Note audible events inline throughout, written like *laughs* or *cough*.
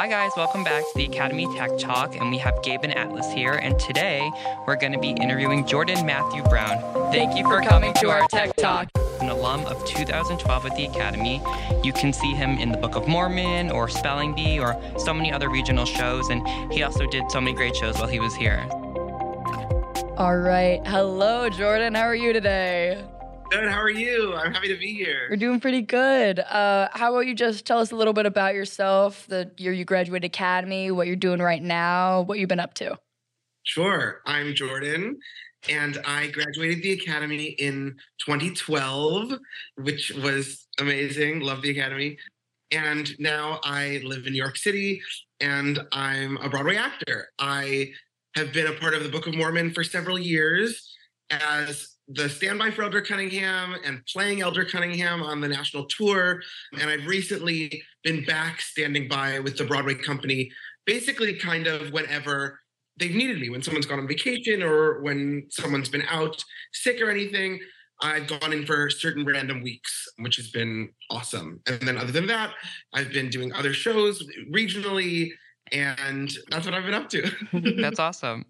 Hi, guys, welcome back to the Academy Tech Talk. And we have Gabe and Atlas here. And today we're going to be interviewing Jordan Matthew Brown. Thank you for coming to our Tech Talk. An alum of 2012 at the Academy. You can see him in the Book of Mormon or Spelling Bee or so many other regional shows. And he also did so many great shows while he was here. All right. Hello, Jordan. How are you today? Good. How are you? I'm happy to be here. We're doing pretty good. Uh, how about you just tell us a little bit about yourself, the year you graduated Academy, what you're doing right now, what you've been up to? Sure. I'm Jordan, and I graduated the Academy in 2012, which was amazing. Love the Academy. And now I live in New York City, and I'm a Broadway actor. I have been a part of the Book of Mormon for several years as the standby for Elder Cunningham and playing Elder Cunningham on the national tour. And I've recently been back standing by with the Broadway company, basically kind of whenever they've needed me, when someone's gone on vacation or when someone's been out sick or anything. I've gone in for certain random weeks, which has been awesome. And then other than that, I've been doing other shows regionally, and that's what I've been up to. *laughs* That's awesome.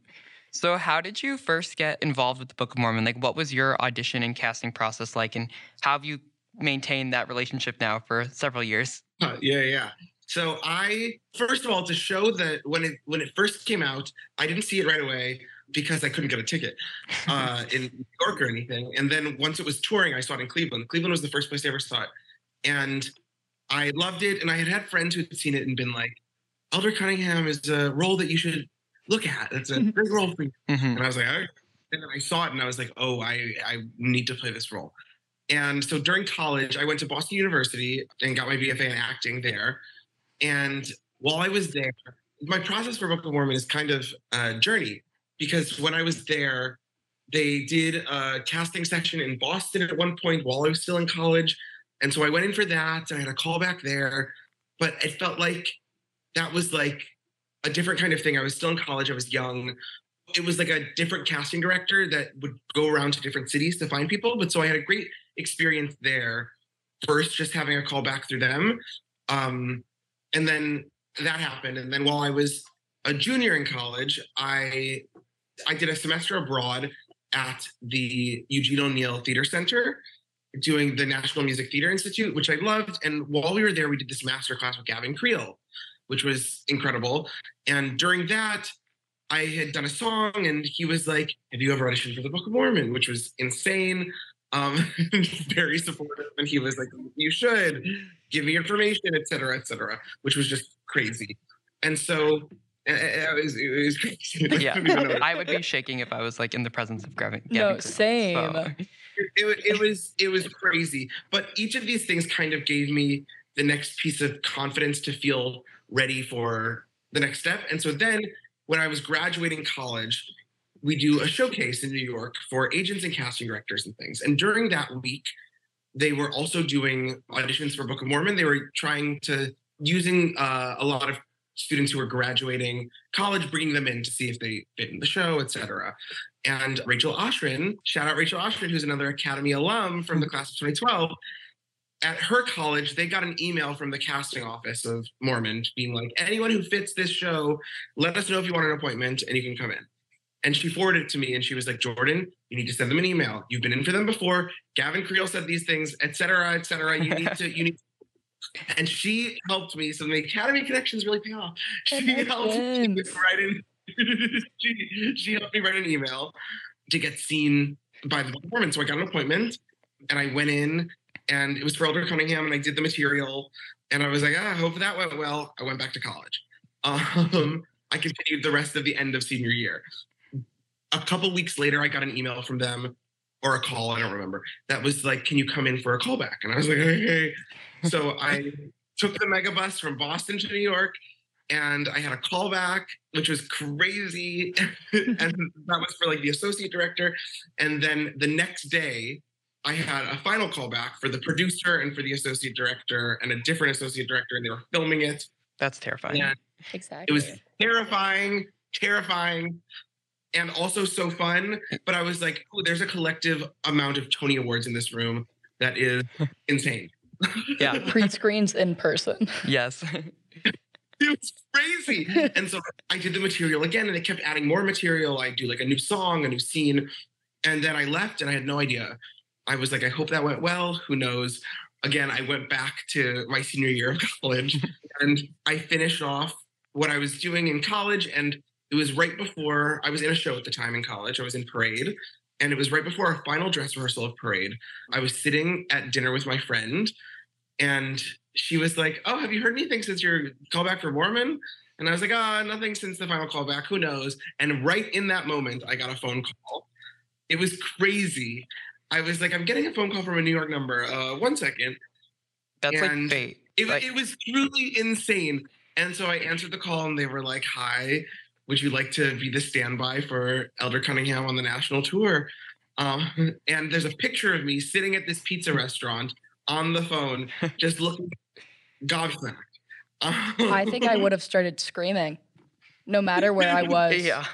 So, how did you first get involved with the Book of Mormon? Like, what was your audition and casting process like, and how have you maintained that relationship now for several years? Uh, yeah, yeah. So I first of all to show that when it when it first came out, I didn't see it right away because I couldn't get a ticket uh, *laughs* in New York or anything. And then once it was touring, I saw it in Cleveland. Cleveland was the first place I ever saw it, and I loved it. And I had had friends who had seen it and been like, "Elder Cunningham is a role that you should look at. It. It's a big role for you. Mm-hmm. And I was like, all right. And then I saw it and I was like, oh, I, I need to play this role. And so during college, I went to Boston University and got my BFA in acting there. And while I was there, my process for Book of Mormon is kind of a journey because when I was there, they did a casting session in Boston at one point while I was still in college. And so I went in for that and I had a call back there. But it felt like that was like a different kind of thing. I was still in college, I was young. It was like a different casting director that would go around to different cities to find people. But so I had a great experience there. First, just having a call back through them. Um, and then that happened. And then while I was a junior in college, I I did a semester abroad at the Eugene O'Neill Theater Center doing the National Music Theater Institute, which I loved. And while we were there, we did this master class with Gavin Creel, which was incredible. And during that, I had done a song, and he was like, "Have you ever auditioned for the Book of Mormon?" Which was insane, um, *laughs* very supportive. And he was like, "You should give me information, etc., cetera, et cetera," which was just crazy. And so uh, it was, it was crazy. *laughs* Yeah, I would be shaking if I was like in the presence of Gavin. No, Gavin Creel, same. so- it, wa- it was it was crazy but each of these things kind of gave me the next piece of confidence to feel ready for the next step. And so then when i was graduating college we do a showcase in new york for agents and casting directors and things. And during that week they were also doing auditions for book of mormon. They were trying to using uh, a lot of students who were graduating college bringing them in to see if they fit in the show etc and Rachel Oshrin, shout out Rachel Oshrin, who's another Academy alum from the class of 2012. At her college, they got an email from the casting office of Mormon being like, anyone who fits this show, let us know if you want an appointment and you can come in. And she forwarded it to me and she was like, Jordan, you need to send them an email. You've been in for them before. Gavin Creel said these things, et cetera, et cetera. You need to, you need to. *laughs* and she helped me. So the Academy connections really pay off. She That helped me *laughs* write in. *laughs* she, she helped me write an email to get seen by the performance. So I got an appointment and I went in and it was for Elder Cunningham and I did the material and I was like, ah, I hope that went well. I went back to college. Um, I continued the rest of the end of senior year. A couple weeks later, I got an email from them or a call, I don't remember, that was like, can you come in for a callback? And I was like, okay. So I took the mega bus from Boston to New York and I had a callback, which was crazy. *laughs* and that was for like the associate director. And then the next day, I had a final callback for the producer and for the associate director and a different associate director, and they were filming it. That's terrifying. And Exactly. it was terrifying, terrifying, and also so fun. But I was like, oh, there's a collective amount of Tony Awards in this room that is *laughs* insane. Yeah. *laughs* pre-screens in person. Yes. it it was crazy. and so I did the material again, and they kept adding more material. I do like a new song, a new scene, and then I left, and I had no idea. I was like, I hope that went well. Who knows? Again, I went back to my senior year of *laughs* college, and I finished off what I was doing in college, and it was right before I was in a show at the time in college. I was in Parade, and it was right before our final dress rehearsal of Parade. I was sitting at dinner with my friend, and she was like, "Oh, have you heard anything since your callback for Mormon?" And I was like, "Ah, oh, nothing since the final callback. Who knows?" And right in that moment, I got a phone call. It was crazy. I was like, "I'm getting a phone call from a New York number. Uh, one second. That's And like fate. It, Like- it was truly insane. And so I answered the call, and they were like, "Hi, would you like to be the standby for Elder Cunningham on the national tour?" Um, and there's a picture of me sitting at this pizza restaurant on the phone, *laughs* just looking gobsmacked. I think I would have started screaming, no matter where I *laughs* was. Yeah.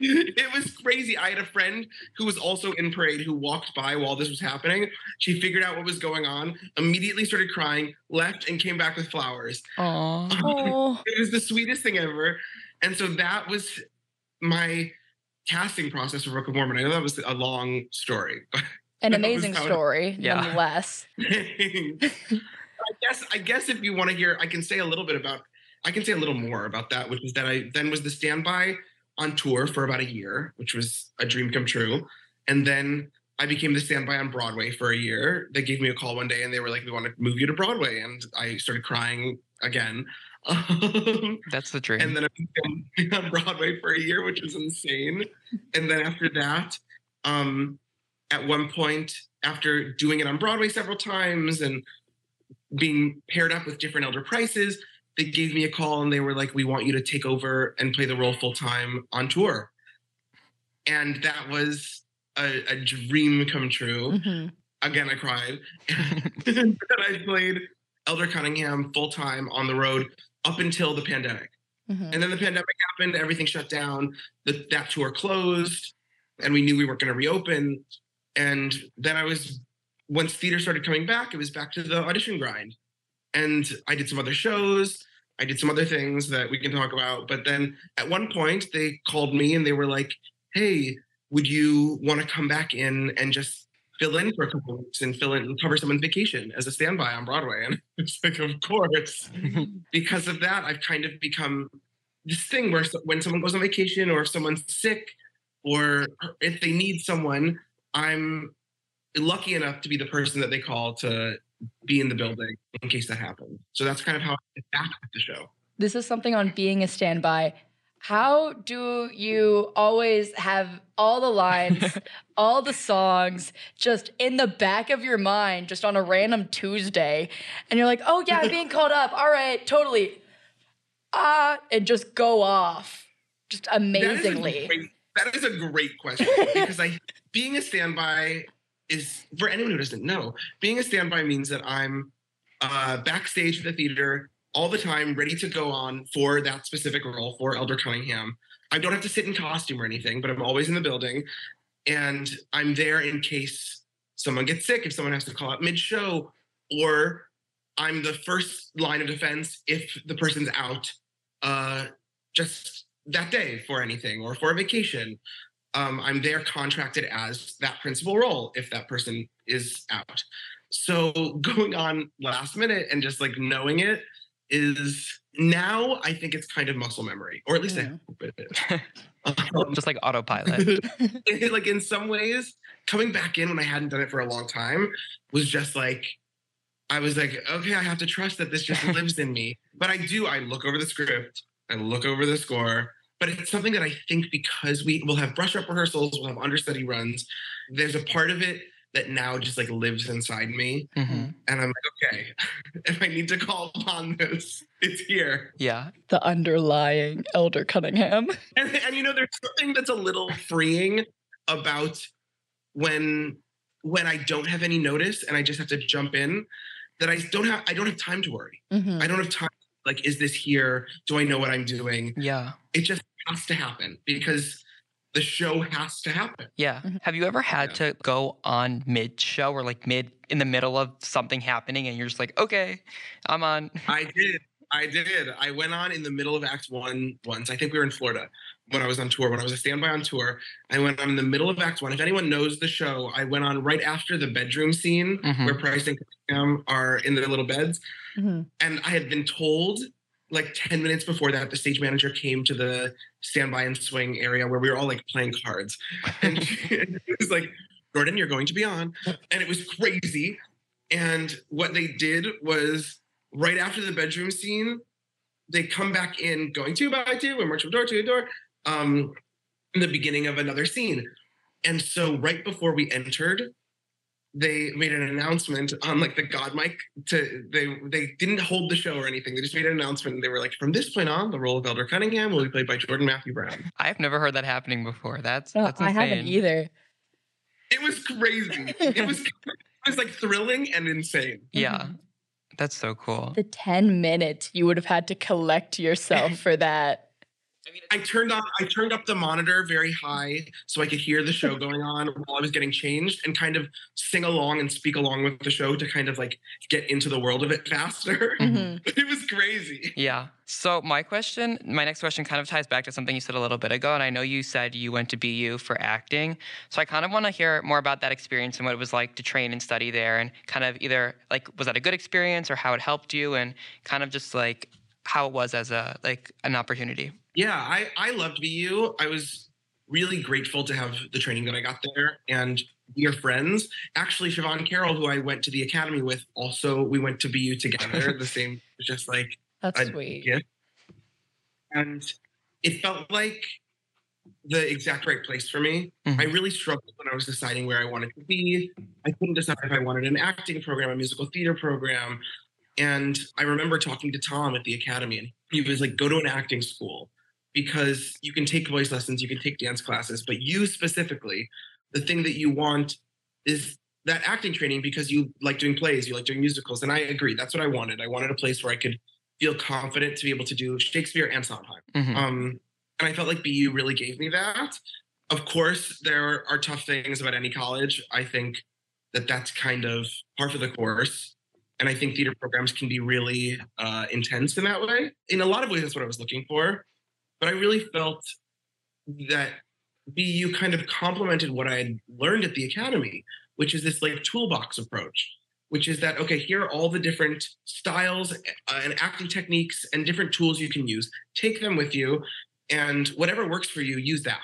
It was crazy. I had a friend who was also in parade who walked by while this was happening. She figured out what was going on, immediately started crying, left, and came back with flowers. Aw. *laughs* Oh, it was the sweetest thing ever. And so that was my casting process for Book of Mormon. I know that was a long story, but an *laughs* amazing how it- story, Yeah. nonetheless. *laughs* I guess I guess if you want to hear, I can say a little bit about I can say a little more about that, which is that I then was the standby on tour for about a year, which was a dream come true. And then I became the standby on Broadway for a year. They gave me a call one day and they were like, We want to move you to Broadway. And I started crying again. *laughs* That's the dream. and then I *laughs* on Broadway for a year, which was insane. And then after that, um, at one point, after doing it on Broadway several times and being paired up with different elder prices, they gave me a call and they were like, "We want you to take over and play the role full time on tour." And that was a, a dream come true. Mhm. Again, I cried. *laughs* *laughs* and I played Elder Cunningham full time on the road up until the pandemic. Mhm. And then the pandemic happened, everything shut down, the, that tour closed, and we knew we weren't going to reopen. And then I was, once theater started coming back, it was back to the audition grind. And I did some other shows, I did some other things that we can talk about. But then at one point, they called me and they were like, hey, would you want to come back in and just fill in for a couple of weeks and fill in and cover someone's vacation as a standby on Broadway? And *laughs* it's like, of course *laughs* because of that, I've kind of become this thing where when someone goes on vacation or if someone's sick or if they need someone, I'm lucky enough to be the person that they call to be in the building in case that happens. So that's kind of how I get back at the show. This is something on being a standby. How do you always have all the lines, *laughs* all the songs just in the back of your mind, just on a random Tuesday? And you're like, oh, yeah, I'm being called up. All right, totally. Ah, and just go off just That is a amazingly. great- that is a great question because I being a standby is for anyone who doesn't know, being a standby means that I'm uh, backstage at the theater all the time, ready to go on for that specific role for Elder Cunningham. I don't have to sit in costume or anything, but I'm always in the building, and I'm there in case someone gets sick, if someone has to call out mid-show, or I'm the first line of defense if the person's out. Uh, just that day for anything or for a vacation. Um, I'm there contracted as that principal role if that person is out. So *laughs* going on last minute and just like knowing it is now I think it's kind of muscle memory, or at least I Mhm. hope it is. *laughs* Um, Just like autopilot. *laughs* like in some ways, coming back in when I hadn't done it for a long time was just like I was like, okay, I have to trust that this just lives in me. But I do, I look over the script, I look over the score, but it's something that I think because we will have brush up rehearsals, we'll have understudy runs, there's a part of it that now just like lives inside me. Mhm. And I'm like, okay, *laughs* if I need to call upon this, it's here. Yeah. The underlying Elder Cunningham. *laughs* And, and you know, there's something that's a little freeing about when when I don't have any notice and I just have to jump in. That I don't have I don't have time to worry. Mhm. I don't have time. Like, is this here? Do I know what I'm doing? Yeah. It just has to happen because the show has to happen. Yeah. Mhm. Have you ever had Yeah. to go on mid show or like mid in the middle of something happening and you're just like, okay, I'm on? I did. I did. I went on in the middle of Act One once. I think we were in Florida when I was on tour. When I was a standby on tour, I went on in the middle of Act One. If anyone knows the show, I went on right after the bedroom scene Mhm. where Price and Cam are in their little beds, Mhm. and I had been told like 10 minutes before that the stage manager came to the standby and swing area where we were all like playing cards. And *laughs* it was like jordan you're going to be on. And it was crazy. And what they did was right after the bedroom scene they come back in going two by two and march from door to door um in the beginning of another scene. And so right before we entered they made an announcement on like the god mic to they they didn't hold the show or anything they just made an announcement and they were like from this point on the role of elder cunningham will be played by jordan matthew brown I've never heard that happening before. That's No, that's I haven't either. it was crazy it was it was like thrilling and insane Yeah, Mhm. that's so cool. The 10 minutes you would have had to collect yourself *laughs* for that. I turned on I turned up the monitor very high so I could hear the show going on while I was getting changed and kind of sing along and speak along with the show to kind of like get into the world of it faster. Mhm. *laughs* it was crazy. Yeah. So my question, my next question kind of ties back to something you said a little bit ago. And I know you said you went to BU for acting. So I kind of want to hear more about that experience and what it was like to train and study there and kind of either like, was that a good experience or how it helped you and kind of just like how it was as a, like an opportunity. Yeah, I, I loved BU. I was really grateful to have the training that I got there and dear friends. Actually, Siobhan Carroll, who I went to the academy with, also we went to BU together. *laughs* the same, just like That's I- sweet. yeah. and it felt like the exact right place for me. Mhm. I really struggled when I was deciding where I wanted to be. I couldn't decide if I wanted an acting program, a musical theater program. And I remember talking to Tom at the academy, and he was like, go to an acting school because you can take voice lessons, you can take dance classes, but you specifically, the thing that you want is that acting training because you like doing plays, you like doing musicals. And I agree, that's what I wanted. I wanted a place where I could feel confident to be able to do Shakespeare and Sondheim. Mhm. Um, and I felt like BU really gave me that. Of course, there are tough things about any college. I think that that's kind of part of the course. And I think theater programs can be really uh, intense in that way. In a lot of ways, that's what I was looking for. But I really felt that BU kind of complemented what I had learned at the academy, which is this like toolbox approach, which is that, okay, here are all the different styles uh, and acting techniques and different tools you can use. Take them with you, and whatever works for you, use that.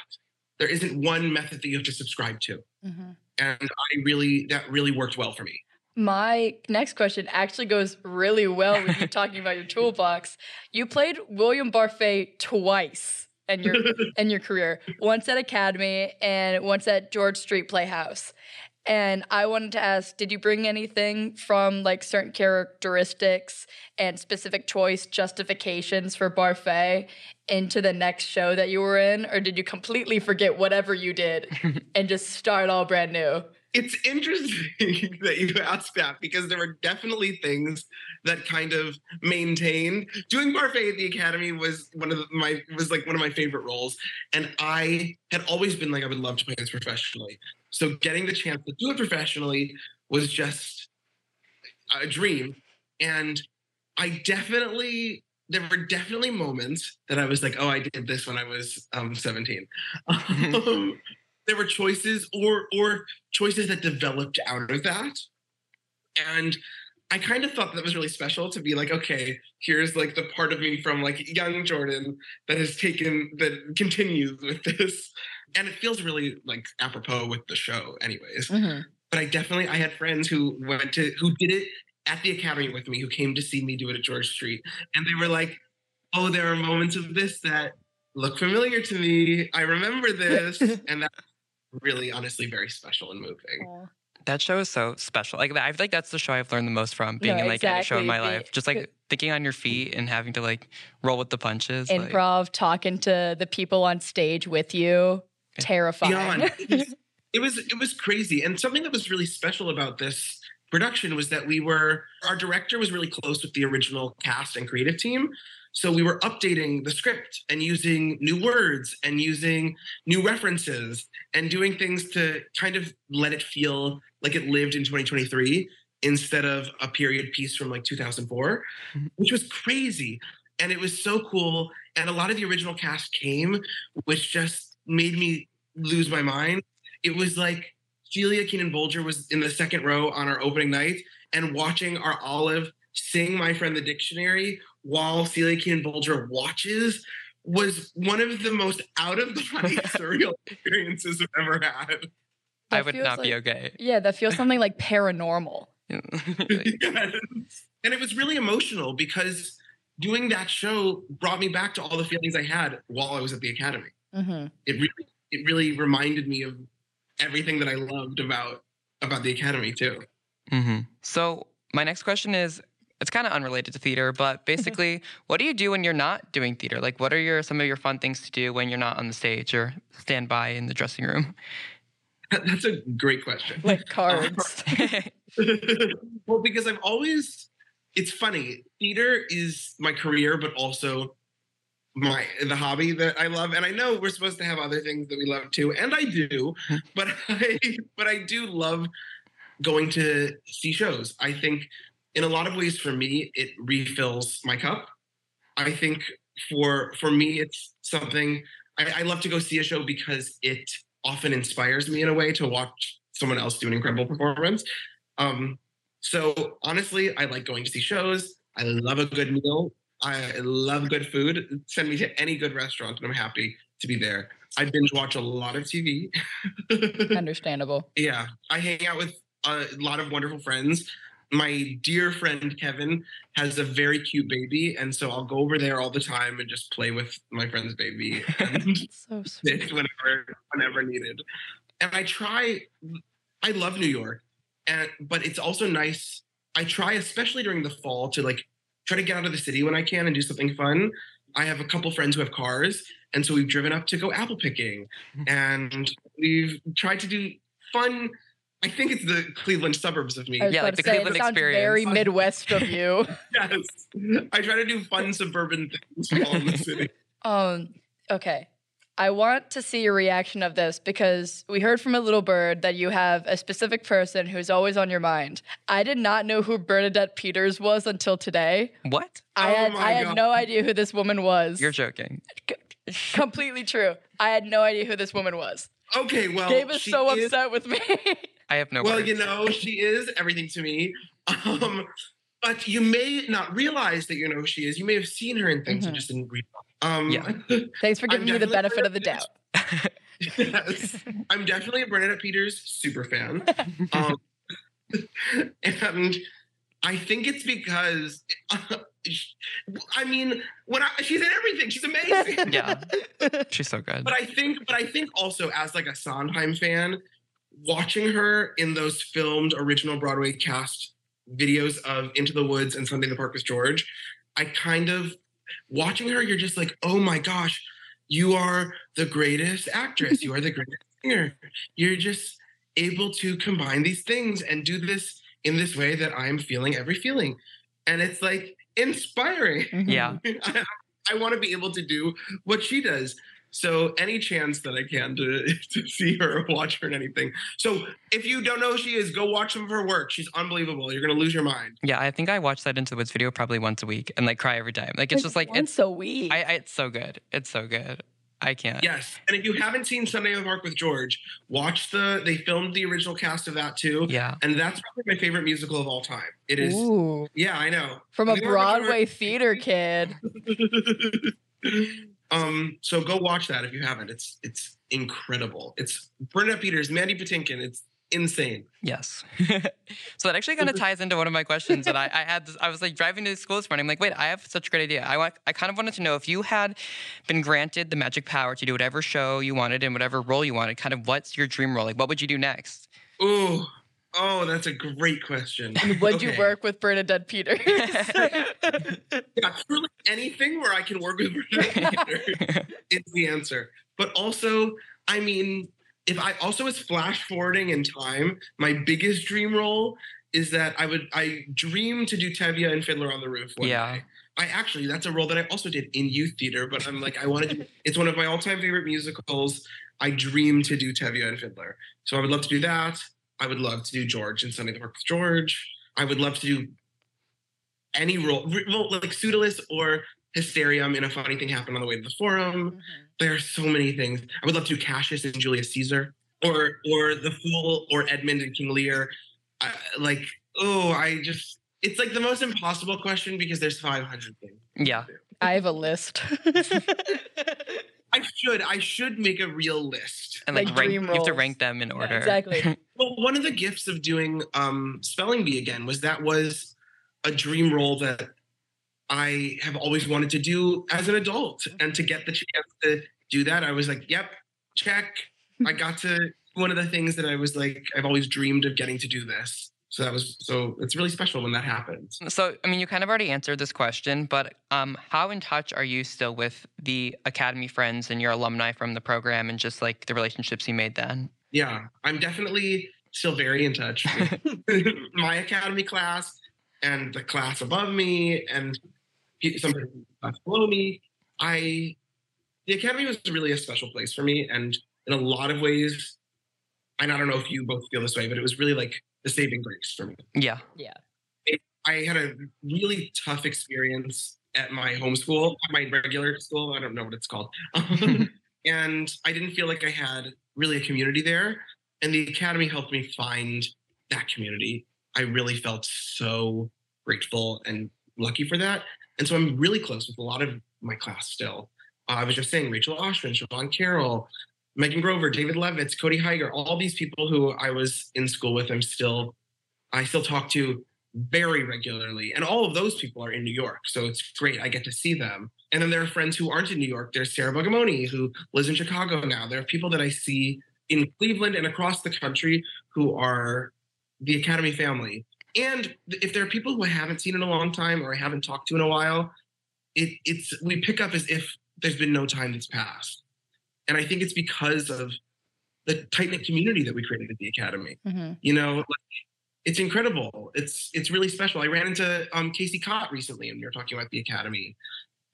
There isn't one method that you have to subscribe to. Mhm. And I really, that really worked well for me. My next question actually goes really well with you talking about your toolbox. *laughs* You played William Barfée twice in your *laughs* in your career. Once at Academy and once at George Street Playhouse. And I wanted to ask, did you bring anything from like certain characteristics and specific choice justifications for Barfée into the next show that you were in? Or did you completely forget whatever you did *laughs* and just start all brand new? It's interesting *laughs* that you asked that because there were definitely things that kind of maintained. Doing Barfée at the Academy was one of the, my was like one of my favorite roles, and I had always been like I would love to play this professionally. So getting the chance to do it professionally was just a dream, and I definitely there were definitely moments that I was like, oh, I did this when I was um, 17. *laughs* Um, there were choices or or choices that developed out of that. And i kind of thought that was really special to be like okay here's like the part of me from like young jordan that has taken that continues with this. And it feels really like apropos with the show anyways. Mhm. but i definitely i had friends who went to who did it at the academy with me who came to see me do it at george street. And they were like oh there are moments of this that look familiar to me. I remember this. *laughs* And that's really honestly very special and moving That show is so special. Like I feel like that's the show I've learned the most from being No, in like any show in my life. Just like thinking on your feet and having to like roll with the punches. like- improv, talking to the people on stage with you. Terrifying. beyond *laughs* it was it was crazy and something that was really special about this production was that we were our director was really close with the original cast and creative team so we were updating the script and using new words and using new references and doing things to kind of let it feel like it lived in 2023 instead of a period piece from like 2004, Mhm. which was crazy. And it was so cool. And a lot of the original cast came, which just made me lose my mind. It was like Celia Keenan Bolger was in the second row on our opening night and watching our Olive sing My Friend the Dictionary while Celia Keenan Bolger watches was one of the most out of the body surreal *laughs* experiences I've ever had. I would feels not be okay. Yeah, that feels something like paranormal. *laughs* Yes. And it was really emotional because doing that show brought me back to all the feelings I had while I was at the academy. hmm It really it really reminded me of everything that I loved about about the academy too. hmm So my next question is, it's kind of unrelated to theater, but basically, *laughs* what do you do when you're not doing theater? Like, what are your some of your fun things to do when you're not on the stage or stand by in the dressing room? *laughs* That's a great question. Like *laughs* uh, cards. well, because I've always it's funny. Theater is my career, but also my the hobby that I love. And I know we're supposed to have other things that we love too, and I do, hmm. but I but I do love going to see shows. I think in a lot of ways for me, it refills my cup. I think for for me, it's something I, I love to go see a show because it often inspires me in a way to watch someone else do an incredible performance. Um, so honestly, I like going to see shows. I love a good meal. I love good food. Send me to any good restaurant, and I'm happy to be there. I binge watch a lot of TV. *laughs* Understandable. yeah, I hang out with a lot of wonderful friends. My dear friend Kevin has a very cute baby, and so I'll go over there all the time and just play with my friend's baby and *laughs* So *laughs* sweet. whenever whenever needed. And I try. I love New York, and but it's also nice. I try, especially during the fall, to like try to get out of the city when I can and do something fun. I have a couple friends who have cars, and so we've driven up to go apple picking, mm-hmm. and we've tried to do fun. I think it's the Cleveland suburbs of me. Yeah, about like the say, Cleveland it sounds very. Midwest of *laughs* you. Yes, I try to do fun *laughs* suburban things while in the city. Um, okay. I want to see your reaction of this because we heard from a little bird that you have a specific person who's always on your mind. I did not know who Bernadette Peters was until today. what? I Oh had my I had no idea who this woman was. You're joking. completely true. I had no idea who this woman was. Okay, well, Gabe is she so is- upset with me. *laughs* I have no well, words. you know, she is everything to me. Um, but you may not realize that you know who she is. You may have seen her in things Mhm. you just didn't read. Um, Yeah. *laughs* Thanks for I'm giving me the benefit of the doubt. *laughs* yes, I'm definitely a Bernadette Peters super fan. *laughs* Um, and I think it's because, I mean, when I, she's in everything, she's amazing. yeah, she's so good. But I think, but I think also as like a Sondheim fan, watching her in those filmed original Broadway cast videos of Into the Woods and Sunday in the Park with George, I kind of watching her, you're just like, oh my gosh, you are the greatest actress. You are the greatest singer. You're just able to combine these things and do this in this way that I'm feeling every feeling. And it's like inspiring. Mhm. Yeah. *laughs* I, I want to be able to do what she does. So any chance that I can to, *laughs* to see her or watch her in anything. So if you don't know who she is, go watch some of her work. She's unbelievable. You're gonna lose your mind. yeah, I think I watch that Into the Woods video probably once a week and like cry every time. Like it's just like it's so a week. I, I it's so good. It's so good. I can't. Yes. And if you haven't seen Sunday in the Park with George, watch the they filmed the original cast of that too. Yeah. And that's probably my favorite musical of all time. It is Ooh, yeah, I know. from a Sunday in the Park with Broadway theater kid. *laughs* *laughs* um, so go watch that if you haven't. It's it's incredible. It's Bernadette Peters, Mandy Patinkin. It's insane. Yes. *laughs* so that actually kind of *laughs* ties into one of my questions that I, I had. This, I was like driving to school this morning. I'm like, wait, I have such a great idea. I want. I kind of wanted to know if you had been granted the magic power to do whatever show you wanted in whatever role you wanted. Kind of, what's your dream role? Like, what would you do next? Oh, oh, that's a great question. Would you work with Bernadette Peters? *laughs* Yeah, truly anything where I can work with Bernadette Peters is the answer. But also, I mean, if I also was flash forwarding in time, my biggest dream role is that I would I dream to do Tevye and Fiddler on the Roof one Yeah. day. I actually that's a role that I also did in youth theater, but I'm like I want to do it's one of my all-time favorite musicals. I dream to do Tevye and Fiddler. So I would love to do that. I would love to do George and Sunday in the Park with George. I would love to do any role, well, like Pseudolus or Hysterium in a funny thing happened on the way to the forum. Mhm. There are so many things. I would love to do Cassius and Julius Caesar, or or the Fool, or Edmund and King Lear. I, like, oh, I just it's like the most impossible question because there's 500 things. Yeah. I have a list. *laughs* I should I should make a real list. And like, Like rank, you have to rank them in Yeah, order. exactly. *laughs* Well, one of the gifts of doing um, spelling bee again was that was a dream role that I have always wanted to do as an adult, and to get the chance to do that, I was like, "Yep, check." I got to one of the things that I was like, I've always dreamed of getting to do this. So that was so it's really special when that happens. So, I mean, you kind of already answered this question, but um, how in touch are you still with the Academy friends and your alumni from the program and just like the relationships you made then? Yeah, I'm definitely still very in touch *laughs* with *laughs* my academy class and the class above me and pe- some people in the class below me. I the academy was really a special place for me, and in a lot of ways, and I don't know if you both feel this way, but it was really like the saving grace for me. Yeah. Yeah. I had a really tough experience at my home school, my regular school. I don't know what it's called. *laughs* and I didn't feel like I had really a community there. And the academy helped me find that community. I really felt so grateful and lucky for that. And so I'm really close with a lot of my class still. Uh, I was just saying Rachel Oshman, Siobhan Carroll, Megan Grover, David Levitz, Cody Heiger, all these people who I was in school with, I'm still, I still talk to very regularly. And all of those people are in New York. So it's great. I get to see them. And then there are friends who aren't in New York. There's Sarah Bugamoni, who lives in Chicago now. There are people that I see in Cleveland and across the country who are the Academy family. And if there are people who I haven't seen in a long time or I haven't talked to in a while, it, it's we pick up as if there's been no time that's passed. And I think it's because of the tight knit community that we created at the Academy Mhm. you know like, it's incredible it's it's really special i ran into um casey cott recently and we were talking about the academy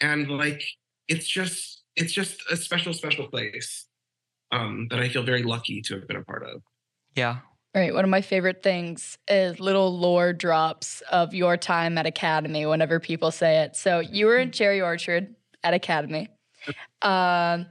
and like it's just it's just a special special place um that i feel very lucky to have been a part of Yeah. Right. One of my favorite things is little lore drops of your time at Academy whenever people say it. So you were in Cherry Orchard at Academy. Um,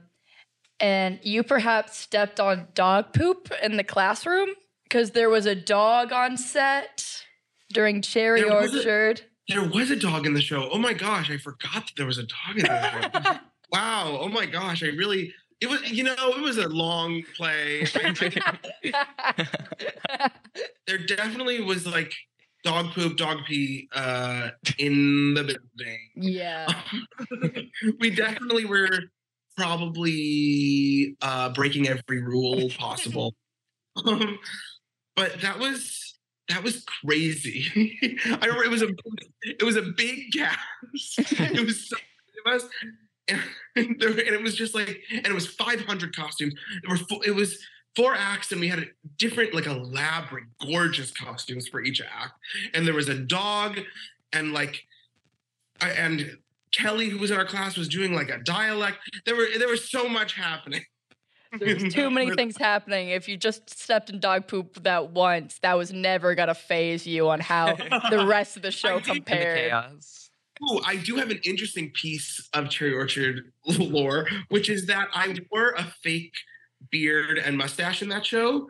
and you perhaps stepped on dog poop in the classroom because there was a dog on set during Cherry There was a- Orchard. There was a dog in the show. Oh my gosh i forgot that there was a dog in the show. *laughs* Wow. Oh my gosh i really it was you know it was a long play. *laughs* There definitely was like dog poop dog pee uh in the building. Yeah. *laughs* we definitely were probably uh, breaking every rule possible. um, but that was that was crazy. *laughs* I remember it was a it was a big gas. it was so it was and, there, and it was just like and it was 500 costumes. There were it was four acts and we had different like elaborate gorgeous costumes for each act and there was a dog and like and Kelly, who was in our class, was doing like a dialect. There were there was so much happening. There's *laughs* too many things happening. If you just stepped in dog poop that once, that was never gonna faze you on how the *laughs* rest of the show I did- And the compared. chaos. Ooh, I do have an interesting piece of Cherry Orchard *laughs* lore, which is that I wore a fake beard and mustache in that show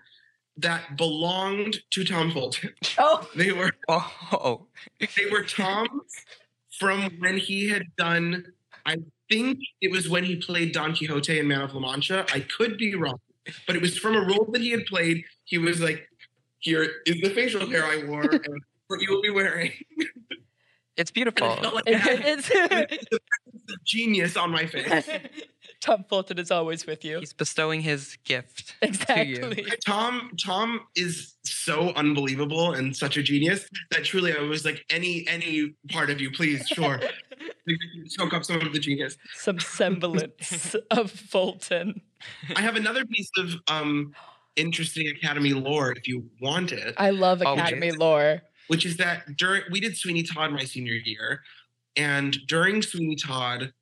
that belonged to Tom Fulton. Oh, They were Oh, they were Tom's from when he had done. I think it was when he played Don Quixote in Man of La Mancha. I could be wrong, but it was from a role that he had played. He was like, "Here is the facial hair I wore, and what you will be wearing." it's beautiful. Like I had it's genius on my face. *laughs* *laughs* Tom Fulton is always with you. He's bestowing his gift. To you. Exactly. Tom Tom is so unbelievable and such a genius that truly I was like, any any part of you, please, sure, *laughs* soak up some of the genius. Some semblance *laughs* of Fulton. I have another piece of um interesting Academy lore if you want it, I love Oh, Academy geez. lore. which is that during we did Sweeney Todd my senior year, and during Sweeney Todd,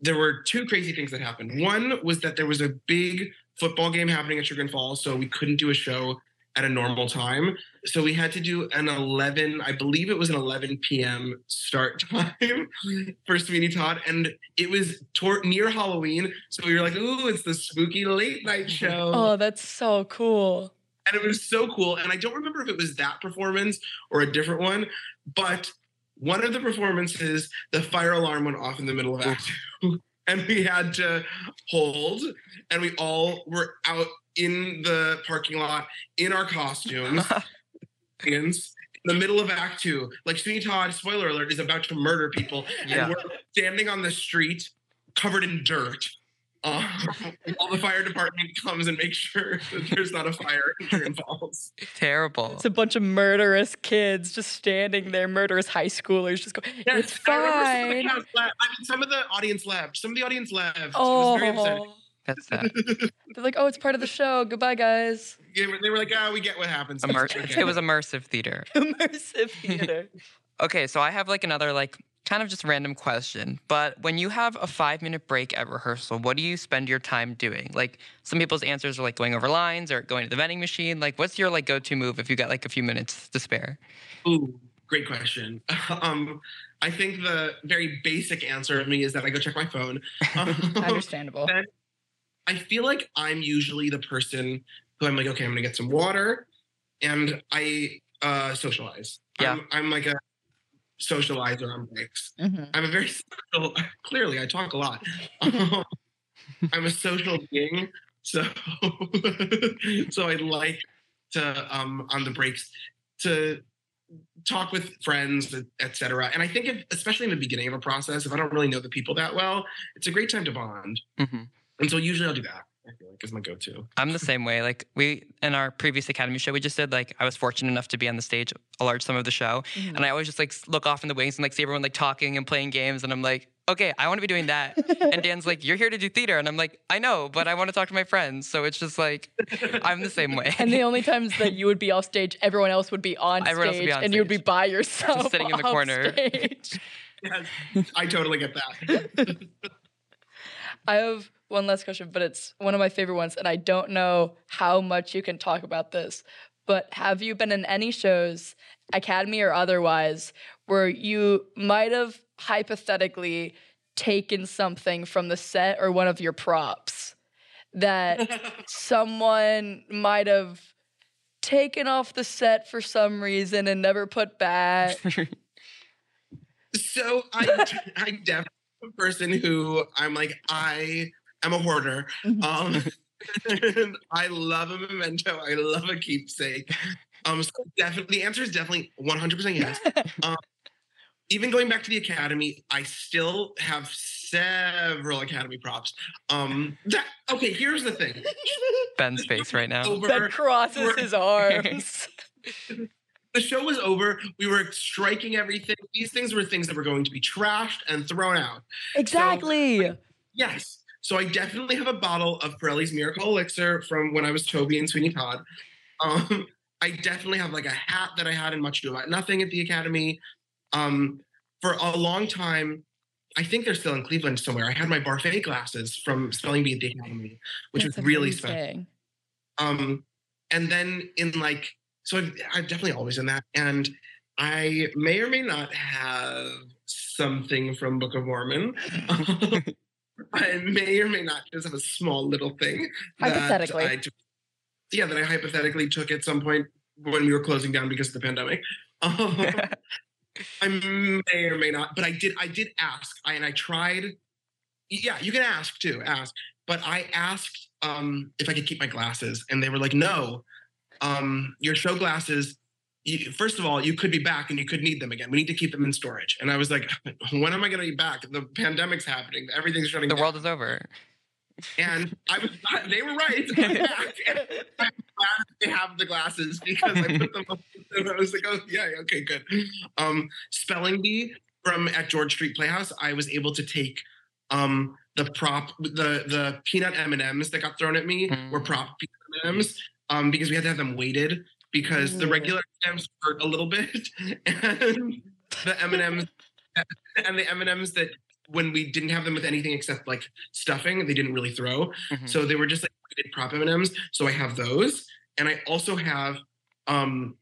there were two crazy things that happened. One was that there was a big football game happening at Chagrin Falls, so we couldn't do a show at a normal time. So we had to do an 11, I believe it was an 11 p.m. start *laughs* time for Sweeney Todd. And it was tor- near Halloween. So we were like, ooh, it's the spooky late night *laughs* show. Oh, that's so cool. And it was so cool. And I don't remember if it was that performance or a different one, but one of the performances, the fire alarm went off in the middle of act *laughs* two. And we had to hold, and we all were out in the parking lot in our costumes *laughs* in the middle of act two. Like Sweeney Todd, spoiler alert, is about to murder people. Yeah. And we're standing on the street covered in dirt. Uh, *laughs* while the fire department comes and makes sure that there's not a fire in Chagrin Falls. Terrible. It's a bunch of murderous kids just standing there, murderous high schoolers, just go, it's I remember some of the fine. I mean, some of the audience left. Some of the audience left. It was very upsetting. Oh, That's sad. *laughs* they're like, oh, it's part of the show. Goodbye, guys. They were, they were like, ah, we get what happens. It's Immer- okay." it was immersive theater. *laughs* Immersive theater. Okay, so I have like another like kind of just random question. But when you have a five minute break at rehearsal, what do you spend your time doing? Like some people's answers are like going over lines or going to the vending machine. Like what's your like go to move if you got like a few minutes to spare? Ooh, great question. *laughs* Um, I think the very basic answer of me is that I go check my phone. *laughs* Um, Understandable. I feel like I'm usually the person who I'm like, okay, I'm gonna get some water, and I uh, socialize. Yeah. I'm, I'm like a socializer on breaks. Mhm. I'm a very social. *laughs* Clearly, I talk a lot. Um, *laughs* I'm a social being, so *laughs* so I like to um, on the breaks to talk with friends, etc. And I think, if, especially in the beginning of a process, if I don't really know the people that well, it's a great time to bond. hmm And so usually I'll do that. I feel like is my go-to. I'm the same way. Like we in our previous academy show we just did, like I was fortunate enough to be on the stage a large sum of the show, Mhm. and I always just like look off in the wings and like see everyone like talking and playing games, and I'm like, okay, I want to be doing that. *laughs* And Dan's like, you're here to do theater, and I'm like, I know, but I want to talk to my friends. So it's just like I'm the same way. And the only *laughs* times that you would be off stage, everyone else would be on Everyone else stage, would be on and you would be by yourself, sitting in the corner. *laughs* Yes, I totally get that. I have one last question, but it's one of my favorite ones, and I don't know how much you can talk about this. But have you been in any shows, academy or otherwise, where you might have hypothetically taken something from the set or one of your props that *laughs* someone might have taken off the set for some reason and never put back? *laughs* so I, *laughs* I'm definitely a person who I'm like I am a hoarder. Mhm. Um, and *laughs* I love a memento. I love a keepsake. Um, so definitely, the answer is definitely 100% yes. *laughs* Um, even going back to the academy, I still have several academy props. Um, that okay. Here's the thing. Ben's face right now. Over, Ben crosses we're- his arms. *laughs* the show was over. We were striking everything. These things were things that were going to be trashed and thrown out. exactly. Yes. So I definitely have a bottle of Pirelli's Miracle Elixir from when I was Toby and Sweeney Todd. Um, I definitely have like a hat that I had in Much Ado About Nothing at the Academy. Um, for a long time, I think they're still in Cleveland somewhere. I had my Barfée glasses from Spelling Bee at the Academy, which That's was really special. Um, and then in like, so I've, I've definitely always done that. And I may or may not have something from Book of Mormon. *laughs* *laughs* I may or may not just have a small little thing. that Hypothetically. I yeah, that I hypothetically took at some point when we were closing down because of the pandemic. Um, *laughs* I may or may not, but I did. I did ask, I, and I tried. Yeah, you can ask too. Ask, but I asked um, if I could keep my glasses, and they were like, "No, um, your show glasses. You, first of all, you could be back, and you could need them again. We need to keep them in storage." And I was like, *laughs* "When am I going to be back? The pandemic's happening. Everything's shutting the down." world is over. and I was. *laughs* They were right. I'm back. *laughs* I'm glad they have the glasses because I put them. up and I was like, "Oh yeah, okay, good." Um, spelling bee from at George Street Playhouse. I was able to take um the prop the the peanut M and M's that got thrown at me were Mm. prop peanut M and M's um because we had to have them weighted because the regular M&Ms hurt a little bit *laughs* and the M *laughs* and the M and M's that when we didn't have them with anything except like stuffing they didn't really throw Mhm. so they were just like prop M and M's so I have those And I also have um,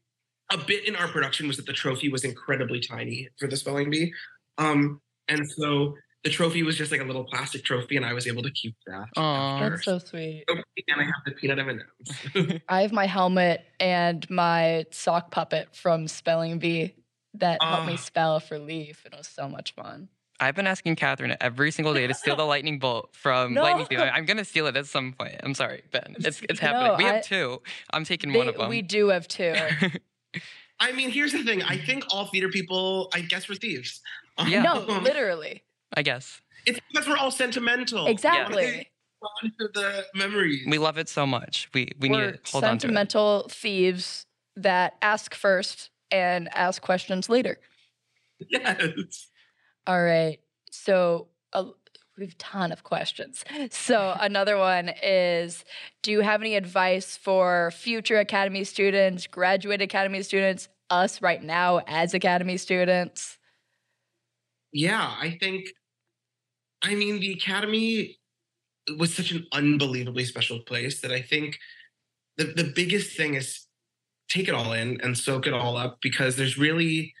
a bit in our production was that the trophy was incredibly tiny for the spelling bee. Um, and so the trophy was just like a little plastic trophy, and I was able to keep that. Aw. after. That's so sweet. and I have the peanut M&Ms. I have my helmet and my sock puppet from Spelling Bee that helped me Ah. spell for Leaf. It was so much fun. I've been asking Catherine every single day to steal the *laughs* lightning bolt from No. Lightning Thief. I- I'm gonna steal it at some point. I'm sorry, Ben. It's it's happening. No, we have I- two. I'm taking They- one of them. we do have two. *laughs* I mean, here's the thing. I think all theater people, I guess, were thieves. Yeah. No, literally. I guess It's because we're all sentimental. Exactly. Onto the memories. we love it so much. We we need We're to hold on to it. sentimental thieves that ask first and ask questions later. yes. All right. So uh, we have a ton of questions. So another one is Do you have any advice for future Academy students, graduate Academy students, us right now as Academy students? Yeah, I think, I mean, the Academy was such an unbelievably special place that I think the, the biggest thing is take it all in and soak it all up because there's really,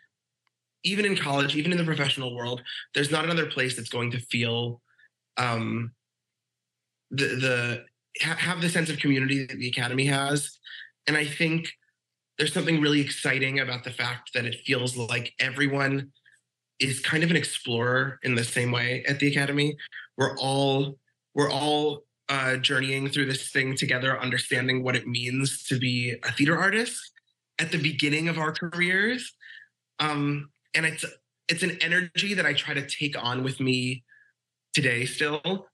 even in college, even in the professional world, there's not another place that's going to feel um, the, the, ha- have the sense of community that the Academy has. And I think there's something really exciting about the fact that it feels like everyone is kind of an explorer in the same way at the academy. We're all we're all uh, journeying through this thing together understanding what it means to be a theater artist at the beginning of our careers. Um, and it's it's an energy that i try to take on with me today still.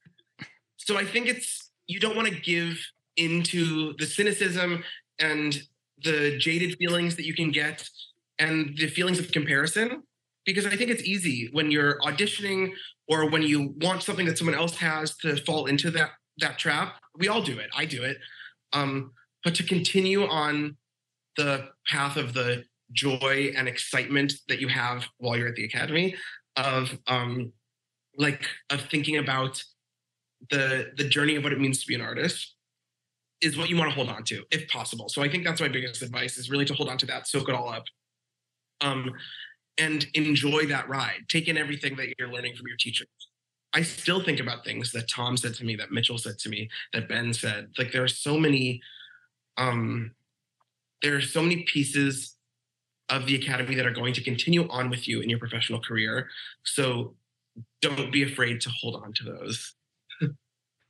So i think it's you don't want to give into the cynicism and the jaded feelings that you can get and the feelings of comparison because I think it's easy when you're auditioning or when you want something that someone else has to fall into that that trap. We all do it. I do it. Um, but to continue on the path of the joy and excitement that you have while you're at the academy of um, like of thinking about the the journey of what it means to be an artist is what you want to hold on to if possible. So I think that's my biggest advice is really to hold on to that, soak it all up. Um, and enjoy that ride. Take in everything that you're learning from your teachers. I still think about things that Tom said to me, that Mitchell said to me, that Ben said. Like there are so many, um, there are so many pieces of the academy that are going to continue on with you in your professional career. So don't be afraid to hold on to those. *laughs*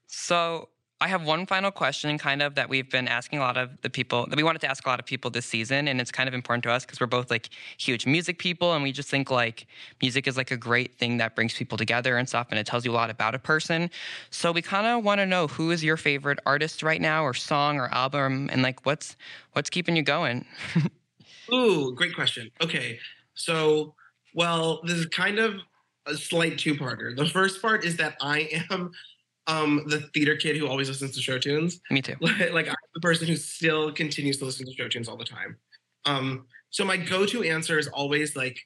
So I have one final question, kind of that we've been asking a lot of the people that we wanted to ask a lot of people this season, and it's kind of important to us because we're both like huge music people, and we just think like music is like a great thing that brings people together and stuff, and it tells you a lot about a person. So we kind of want to know who is your favorite artist right now, or song, or album, and like what's what's keeping you going. *laughs* Ooh, great question. Okay. So, well, this is kind of a slight two-parter. The first part is that I am um the theater kid who always listens to show tunes. Me too. *laughs* like I'm the person who still continues to listen to show tunes all the time. Um, so my go-to answer is always like,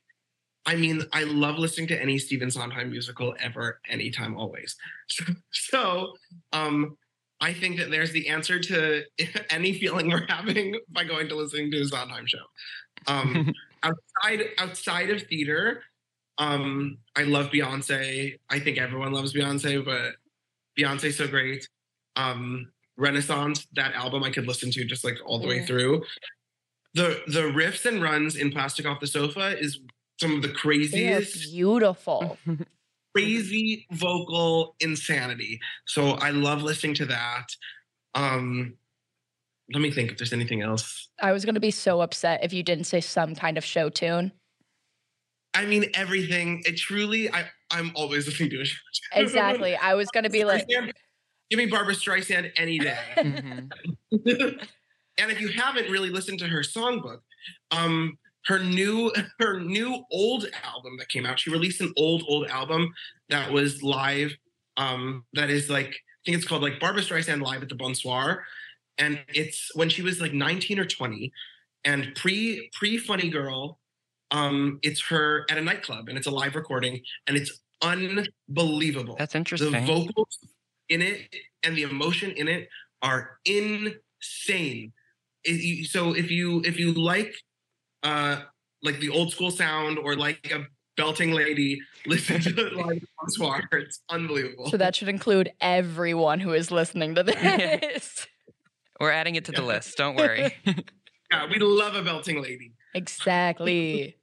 I mean, I love listening to any Stephen Sondheim musical ever, anytime, always. So, *laughs* so um, I think that there's the answer to *laughs* any feeling we're having by going to listening to a Sondheim show. Um, outside outside of theater, um, I love Beyonce. I think everyone loves Beyonce, but Beyonce's so great. Um, Renaissance, that album I could listen to just like all the way through. The the riffs and runs in Plastic Off the Sofa is some of the They are craziest, beautiful. *laughs* crazy vocal insanity. So I love listening to that. Um, let me think if there's anything else. I was going to be so upset if you didn't say some kind of show tune. I mean, everything. It truly, I I'm always listening to a *laughs* show. Exactly. I was going to be like, give me Barbra Streisand any day. Mhm. *laughs* and if you haven't really listened to her songbook, um, her new her new old album that came out, she released an old old album that was live. Um, that is like I think it's called like Barbra Streisand live at the Bon Soir, and it's when she was like 19 or 20, and pre pre Funny Girl. Um, it's her at a nightclub, and it's a live recording, and it's unbelievable That's interesting. the vocals in it and the emotion in it are insane it, so if you if you like uh like the old school sound or like a belting lady, *laughs* listen to Live Bon Soir. It's unbelievable. So that should include everyone who is listening to *laughs* this. We're adding it to the list. Don't worry. *laughs* yeah, we love a belting lady. Exactly.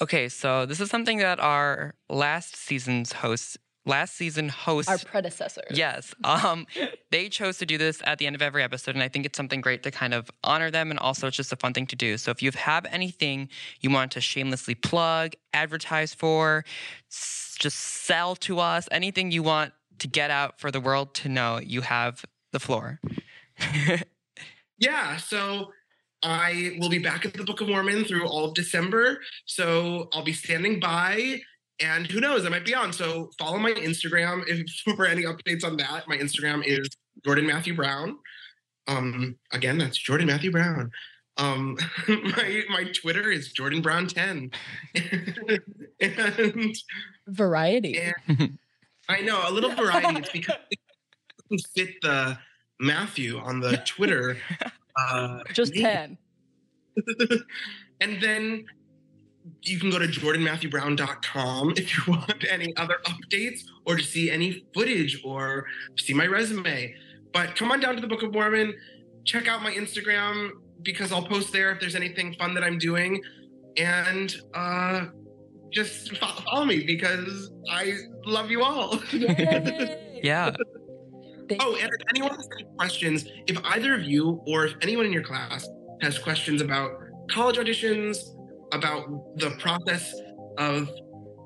Okay, so this is something that our last season's hosts last season hosts our predecessors. Yes. Um *laughs* they chose to do this at the end of every episode and I think it's something great to kind of honor them and also it's just a fun thing to do. So if you have anything you want to shamelessly plug, advertise for, just sell to us, anything you want to get out for the world to know, you have the floor. *laughs* yeah, so I will be back at the Book of Mormon through all of December. So I'll be standing by and who knows, I might be on. So follow my Instagram if for any updates on that. My Instagram is Jordan Matthew Brown. Um, again, that's Jordan Matthew Brown. Um, *laughs* my my Twitter is Jordan Brown 10. *laughs* and variety. And *laughs* I know a little variety. It's because it fit the Matthew on the Twitter. Uh, Just 10. *laughs* and then you can go to jordanmatthewbrown.com if you *laughs* want any other updates or to see any footage or see my resume. But come on down to the Book of Mormon, check out my Instagram because I'll post there if there's anything fun that I'm doing. And uh, just follow me because I love you all. *laughs* yeah. Oh, and if anyone has any questions, if either of you or if anyone in your class has questions about college auditions, about the process of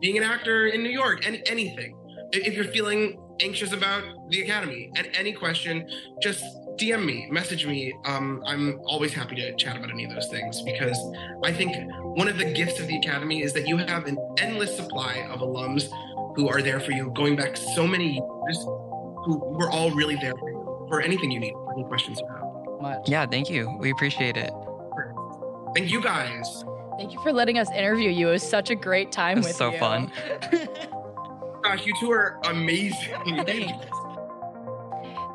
being an actor in New York, and anything. If you're feeling anxious about the academy and any question, just DM me, message me. Um, I'm always happy to chat about any of those things because I think one of the gifts of the academy is that you have an endless supply of alums who are there for you going back so many years who we're all really there for anything you need, any questions you have. Much. Yeah, thank you. We appreciate it. Thank you guys. Thank you for letting us interview you. It was such a great time It was with so you. fun. *laughs* Gosh, you two are amazing. *laughs* Thanks.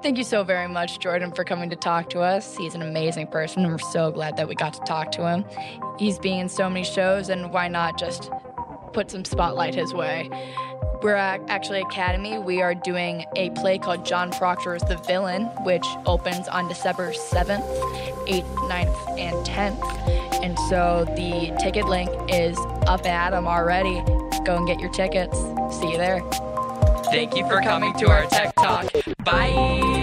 Thank you so very much, Jordan, for coming to talk to us. He's an amazing person. and We're so glad that we got to talk to him. He's being in so many shows, and why not just put some spotlight his way? We're at actually Academy. We are doing a play called John Proctor's The Villain, which opens on December 7th, 8th, 9th, and 10th. And so the ticket link is up at them already. Go and get your tickets. See you there. Thank you for coming to our Tech Talk. Bye.